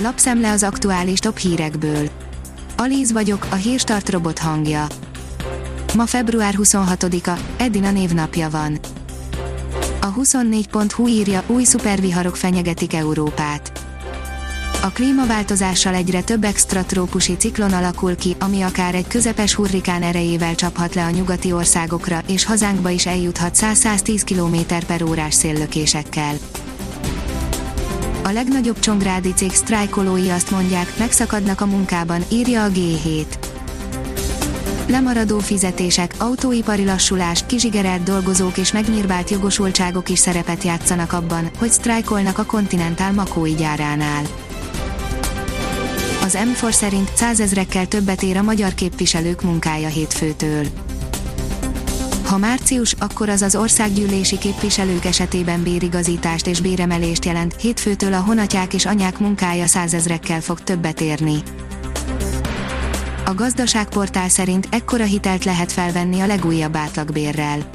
lapszemle az aktuális top hírekből. Alíz vagyok, a hírstart robot hangja. Ma február 26-a, Edina névnapja van. A 24.hu írja, új szuperviharok fenyegetik Európát. A klímaváltozással egyre több extra trópusi ciklon alakul ki, ami akár egy közepes hurrikán erejével csaphat le a nyugati országokra, és hazánkba is eljuthat 100-110 km per órás széllökésekkel. A legnagyobb csongrádi cég sztrájkolói azt mondják, megszakadnak a munkában, írja a G7. Lemaradó fizetések, autóipari lassulás, kizsigerelt dolgozók és megnyírvált jogosultságok is szerepet játszanak abban, hogy sztrájkolnak a Continental Makói gyáránál. Az M4 szerint százezrekkel többet ér a magyar képviselők munkája hétfőtől. Ha március, akkor az az országgyűlési képviselők esetében bérigazítást és béremelést jelent, hétfőtől a honatják és anyák munkája százezrekkel fog többet érni. A gazdaságportál szerint ekkora hitelt lehet felvenni a legújabb átlagbérrel.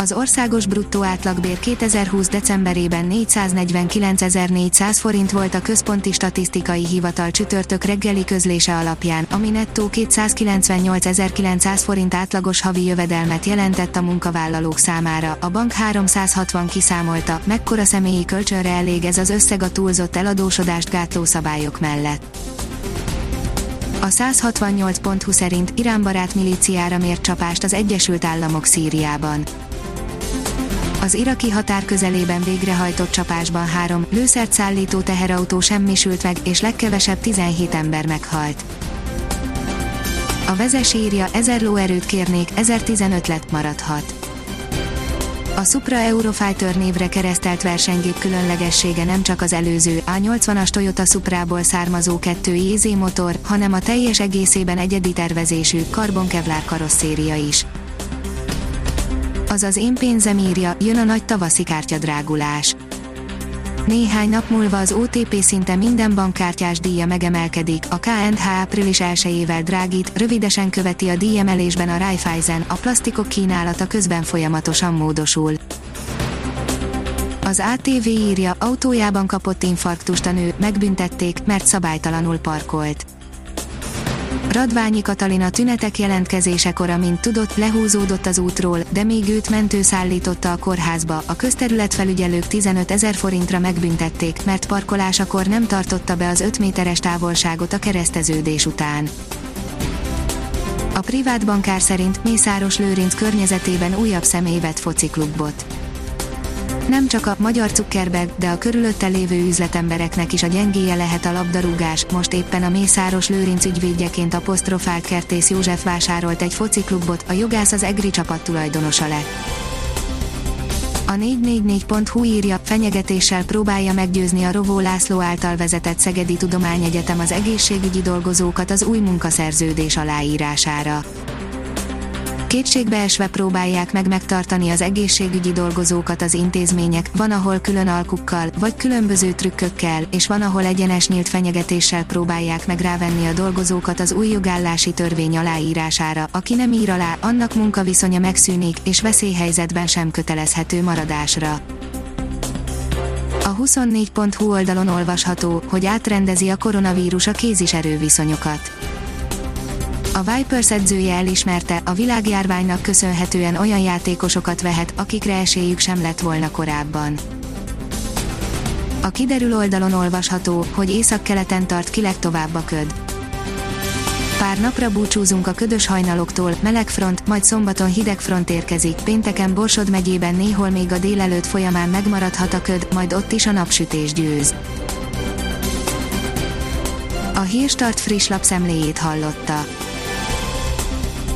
Az országos bruttó átlagbér 2020. decemberében 449.400 forint volt a Központi Statisztikai Hivatal csütörtök reggeli közlése alapján, ami nettó 298.900 forint átlagos havi jövedelmet jelentett a munkavállalók számára. A bank 360 kiszámolta, mekkora személyi kölcsönre elég ez az összeg a túlzott eladósodást gátló szabályok mellett. A 168.20 szerint Irán barát milíciára mért csapást az Egyesült Államok Szíriában. Az iraki határ közelében végrehajtott csapásban három lőszert szállító teherautó semmisült meg, és legkevesebb 17 ember meghalt. A vezes írja, ezer lóerőt kérnék, 1015 lett maradhat. A Supra Eurofighter névre keresztelt versenygép különlegessége nem csak az előző A80-as Toyota Suprából származó 2 EZ motor, hanem a teljes egészében egyedi tervezésű Kevlar karosszéria is. Az az én pénzem írja, jön a nagy tavaszi kártyadrágulás. Néhány nap múlva az OTP szinte minden bankkártyás díja megemelkedik, a KNH április 1-ével drágít, rövidesen követi a díjemelésben a Raiffeisen, a plastikok kínálata közben folyamatosan módosul. Az ATV írja, autójában kapott infarktust a nő, megbüntették, mert szabálytalanul parkolt. Radványi Katalina tünetek jelentkezésekor, amint tudott, lehúzódott az útról, de még őt mentő szállította a kórházba. A közterületfelügyelők 15 ezer forintra megbüntették, mert parkolásakor nem tartotta be az 5 méteres távolságot a kereszteződés után. A privát bankár szerint Mészáros Lőrinc környezetében újabb személy vett fociklubot nem csak a magyar Zuckerberg, de a körülötte lévő üzletembereknek is a gyengéje lehet a labdarúgás. Most éppen a Mészáros Lőrinc ügyvédjeként apostrofált Kertész József vásárolt egy fociklubot, a jogász az EGRI csapat tulajdonosa lett. A 444.hu írja, fenyegetéssel próbálja meggyőzni a Rovó László által vezetett Szegedi Tudományegyetem az egészségügyi dolgozókat az új munkaszerződés aláírására. Kétségbeesve próbálják meg megtartani az egészségügyi dolgozókat az intézmények, van ahol külön alkukkal, vagy különböző trükkökkel, és van ahol egyenes nyílt fenyegetéssel próbálják meg rávenni a dolgozókat az új jogállási törvény aláírására, aki nem ír alá, annak munkaviszonya megszűnik, és veszélyhelyzetben sem kötelezhető maradásra. A 24.hu oldalon olvasható, hogy átrendezi a koronavírus a erőviszonyokat a Vipers edzője elismerte, a világjárványnak köszönhetően olyan játékosokat vehet, akikre esélyük sem lett volna korábban. A kiderül oldalon olvasható, hogy északkeleten tart ki legtovább a köd. Pár napra búcsúzunk a ködös hajnaloktól, meleg front, majd szombaton hideg front érkezik, pénteken Borsod megyében néhol még a délelőtt folyamán megmaradhat a köd, majd ott is a napsütés győz. A Hírstart friss lapszemléjét hallotta.